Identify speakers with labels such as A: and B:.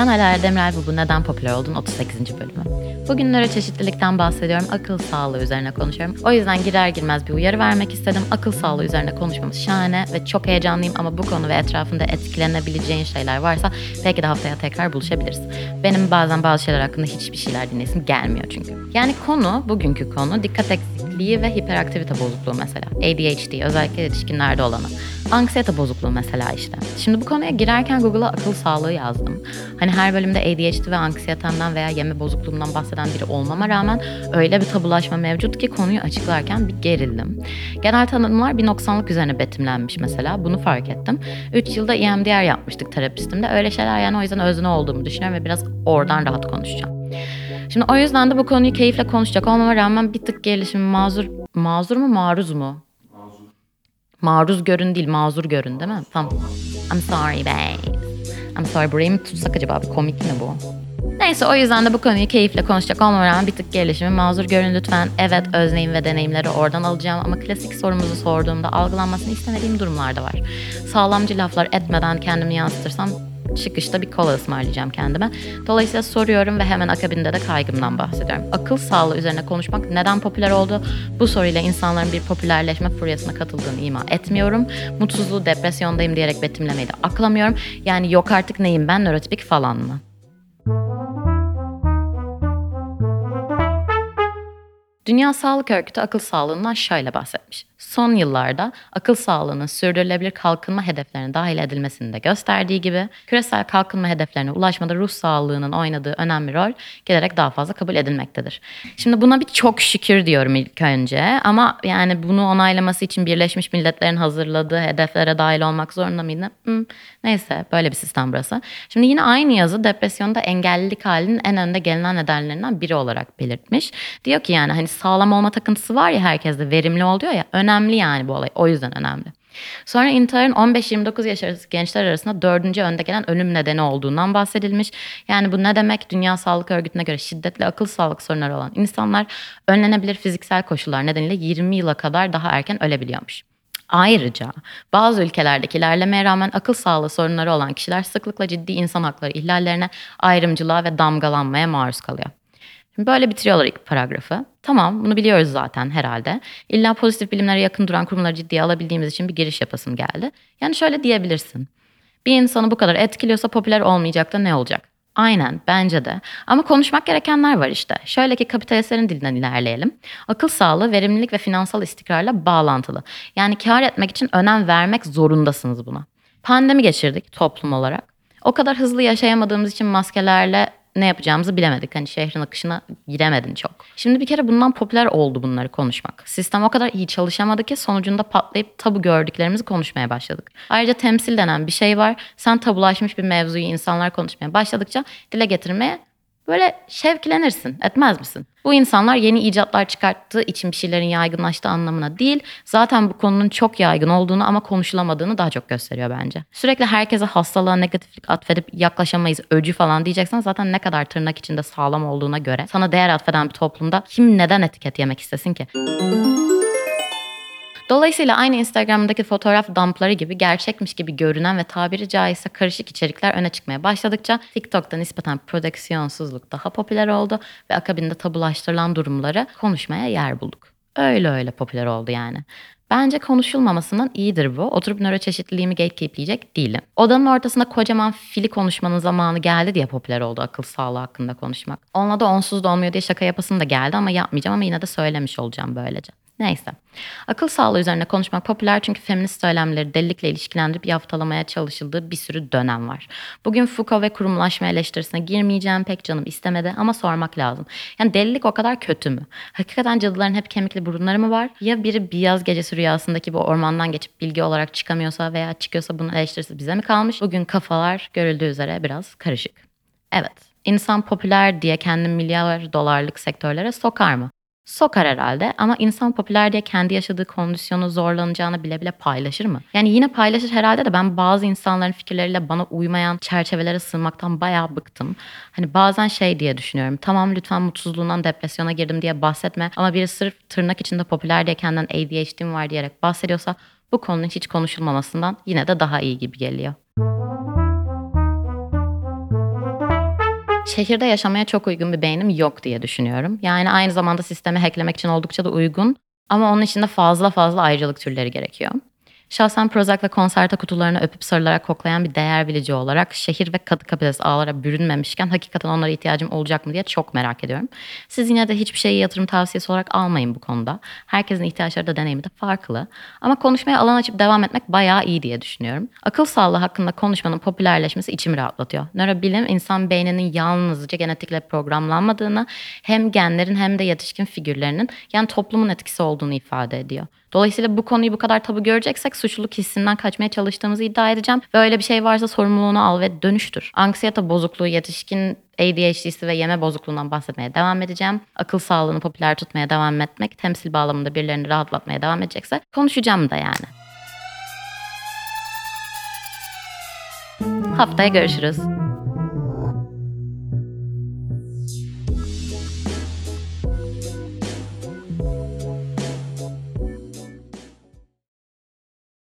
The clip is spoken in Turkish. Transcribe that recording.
A: Ben Ala ve bu Neden Popüler Oldun 38. bölümü. Bugün nöroçeşitlilikten bahsediyorum, akıl sağlığı üzerine konuşuyorum. O yüzden girer girmez bir uyarı vermek istedim. Akıl sağlığı üzerine konuşmamız şahane ve çok heyecanlıyım ama bu konu ve etrafında etkilenebileceğin şeyler varsa belki de haftaya tekrar buluşabiliriz. Benim bazen bazı şeyler hakkında hiçbir şeyler dinlesim gelmiyor çünkü. Yani konu, bugünkü konu dikkat eksikliği ve hiperaktivite bozukluğu mesela. ADHD, özellikle yetişkinlerde olanı. Anksiyete bozukluğu mesela işte. Şimdi bu konuya girerken Google'a akıl sağlığı yazdım. Hani her bölümde ADHD ve anksiyetemden veya yeme bozukluğumdan bahseden biri olmama rağmen öyle bir tabulaşma mevcut ki konuyu açıklarken bir gerildim. Genel tanımlar bir noksanlık üzerine betimlenmiş mesela. Bunu fark ettim. 3 yılda EMDR yapmıştık terapistimde. Öyle şeyler yani o yüzden özne olduğumu düşünüyorum ve biraz oradan rahat konuşacağım. Şimdi o yüzden de bu konuyu keyifle konuşacak olmama rağmen bir tık gelişim mazur mazur mu maruz mu? Maruz görün değil, mazur görün değil mi? Tamam. I'm sorry babe. I'm sorry burayı mı tutsak acaba? Komik mi bu? Neyse o yüzden de bu konuyu keyifle konuşacak olmama rağmen bir tık gelişimi mazur görün lütfen. Evet özleyim ve deneyimleri oradan alacağım ama klasik sorumuzu sorduğumda algılanmasını istemediğim durumlar da var. Sağlamcı laflar etmeden kendimi yansıtırsam çıkışta bir kola ısmarlayacağım kendime. Dolayısıyla soruyorum ve hemen akabinde de kaygımdan bahsediyorum. Akıl sağlığı üzerine konuşmak neden popüler oldu? Bu soruyla insanların bir popülerleşme furyasına katıldığını ima etmiyorum. Mutsuzluğu depresyondayım diyerek betimlemeyi de aklamıyorum. Yani yok artık neyim ben nörotipik falan mı? Dünya Sağlık Örgütü akıl sağlığından şöyle bahsetmiş. Son yıllarda akıl sağlığının sürdürülebilir kalkınma hedeflerine dahil edilmesini de gösterdiği gibi küresel kalkınma hedeflerine ulaşmada ruh sağlığının oynadığı önemli rol giderek daha fazla kabul edilmektedir. Şimdi buna bir çok şükür diyorum ilk önce ama yani bunu onaylaması için Birleşmiş Milletler'in hazırladığı hedeflere dahil olmak zorunda mıydı? Hmm, neyse böyle bir sistem burası. Şimdi yine aynı yazı depresyonda engellilik halinin en önde gelinen nedenlerinden biri olarak belirtmiş. Diyor ki yani hani sağlam olma takıntısı var ya herkeste verimli oluyor ya önemli yani bu olay o yüzden önemli. Sonra intiharın 15-29 yaş arası gençler arasında dördüncü önde gelen ölüm nedeni olduğundan bahsedilmiş. Yani bu ne demek? Dünya Sağlık Örgütü'ne göre şiddetli akıl sağlık sorunları olan insanlar önlenebilir fiziksel koşullar nedeniyle 20 yıla kadar daha erken ölebiliyormuş. Ayrıca bazı ülkelerdeki ilerlemeye rağmen akıl sağlığı sorunları olan kişiler sıklıkla ciddi insan hakları ihlallerine, ayrımcılığa ve damgalanmaya maruz kalıyor. Şimdi böyle bitiriyorlar ilk paragrafı. Tamam bunu biliyoruz zaten herhalde. İlla pozitif bilimlere yakın duran kurumları ciddiye alabildiğimiz için bir giriş yapasım geldi. Yani şöyle diyebilirsin. Bir insanı bu kadar etkiliyorsa popüler olmayacak da ne olacak? Aynen bence de. Ama konuşmak gerekenler var işte. Şöyle ki kapitalistlerin dilinden ilerleyelim. Akıl sağlığı, verimlilik ve finansal istikrarla bağlantılı. Yani kar etmek için önem vermek zorundasınız buna. Pandemi geçirdik toplum olarak. O kadar hızlı yaşayamadığımız için maskelerle ne yapacağımızı bilemedik. Hani şehrin akışına giremedin çok. Şimdi bir kere bundan popüler oldu bunları konuşmak. Sistem o kadar iyi çalışamadı ki sonucunda patlayıp tabu gördüklerimizi konuşmaya başladık. Ayrıca temsil denen bir şey var. Sen tabulaşmış bir mevzuyu insanlar konuşmaya başladıkça dile getirmeye böyle şevklenirsin. Etmez misin? Bu insanlar yeni icatlar çıkarttığı için bir şeylerin yaygınlaştığı anlamına değil, zaten bu konunun çok yaygın olduğunu ama konuşulamadığını daha çok gösteriyor bence. Sürekli herkese hastalığa negatiflik atfedip yaklaşamayız, öcü falan diyeceksen zaten ne kadar tırnak içinde sağlam olduğuna göre sana değer atfeden bir toplumda kim neden etiket yemek istesin ki? Dolayısıyla aynı Instagram'daki fotoğraf dumpları gibi gerçekmiş gibi görünen ve tabiri caizse karışık içerikler öne çıkmaya başladıkça TikTok'ta nispeten prodüksiyonsuzluk daha popüler oldu ve akabinde tabulaştırılan durumları konuşmaya yer bulduk. Öyle öyle popüler oldu yani. Bence konuşulmamasından iyidir bu. Oturup nöroçeşitliliğimi gatekeepleyecek değilim. Odanın ortasında kocaman fili konuşmanın zamanı geldi diye popüler oldu akıl sağlığı hakkında konuşmak. Onunla da onsuz da olmuyor diye şaka yapasım da geldi ama yapmayacağım ama yine de söylemiş olacağım böylece. Neyse. Akıl sağlığı üzerine konuşmak popüler çünkü feminist söylemleri delilikle ilişkilendirip yaftalamaya çalışıldığı bir sürü dönem var. Bugün Foucault ve kurumlaşma eleştirisine girmeyeceğim pek canım istemedi ama sormak lazım. Yani delilik o kadar kötü mü? Hakikaten cadıların hep kemikli burunları mı var? Ya biri bir yaz gecesi rüyasındaki bu ormandan geçip bilgi olarak çıkamıyorsa veya çıkıyorsa bunun eleştirisi bize mi kalmış? Bugün kafalar görüldüğü üzere biraz karışık. Evet, insan popüler diye kendini milyar dolarlık sektörlere sokar mı? Sokar herhalde ama insan popüler diye kendi yaşadığı kondisyonu zorlanacağını bile bile paylaşır mı? Yani yine paylaşır herhalde de ben bazı insanların fikirleriyle bana uymayan çerçevelere sığınmaktan bayağı bıktım. Hani bazen şey diye düşünüyorum. Tamam lütfen mutsuzluğundan depresyona girdim diye bahsetme ama biri sırf tırnak içinde popüler diye kendinden ADHD'm var diyerek bahsediyorsa bu konunun hiç konuşulmamasından yine de daha iyi gibi geliyor. Şehirde yaşamaya çok uygun bir beynim yok diye düşünüyorum. Yani aynı zamanda sistemi hacklemek için oldukça da uygun ama onun için de fazla fazla ayrıcalık türleri gerekiyor. Şahsen Prozac ve konserta kutularını öpüp sarılarak koklayan bir değer bilici olarak şehir ve kadı kapitalist ağlara bürünmemişken hakikaten onlara ihtiyacım olacak mı diye çok merak ediyorum. Siz yine de hiçbir şeyi yatırım tavsiyesi olarak almayın bu konuda. Herkesin ihtiyaçları da deneyimi de farklı. Ama konuşmaya alan açıp devam etmek bayağı iyi diye düşünüyorum. Akıl sağlığı hakkında konuşmanın popülerleşmesi içimi rahatlatıyor. Nörobilim insan beyninin yalnızca genetikle programlanmadığını hem genlerin hem de yetişkin figürlerinin yani toplumun etkisi olduğunu ifade ediyor. Dolayısıyla bu konuyu bu kadar tabu göreceksek suçluluk hissinden kaçmaya çalıştığımızı iddia edeceğim. Ve öyle bir şey varsa sorumluluğunu al ve dönüştür. Anksiyete bozukluğu, yetişkin ADHD'si ve yeme bozukluğundan bahsetmeye devam edeceğim. Akıl sağlığını popüler tutmaya devam etmek, temsil bağlamında birilerini rahatlatmaya devam edecekse konuşacağım da yani. Haftaya görüşürüz.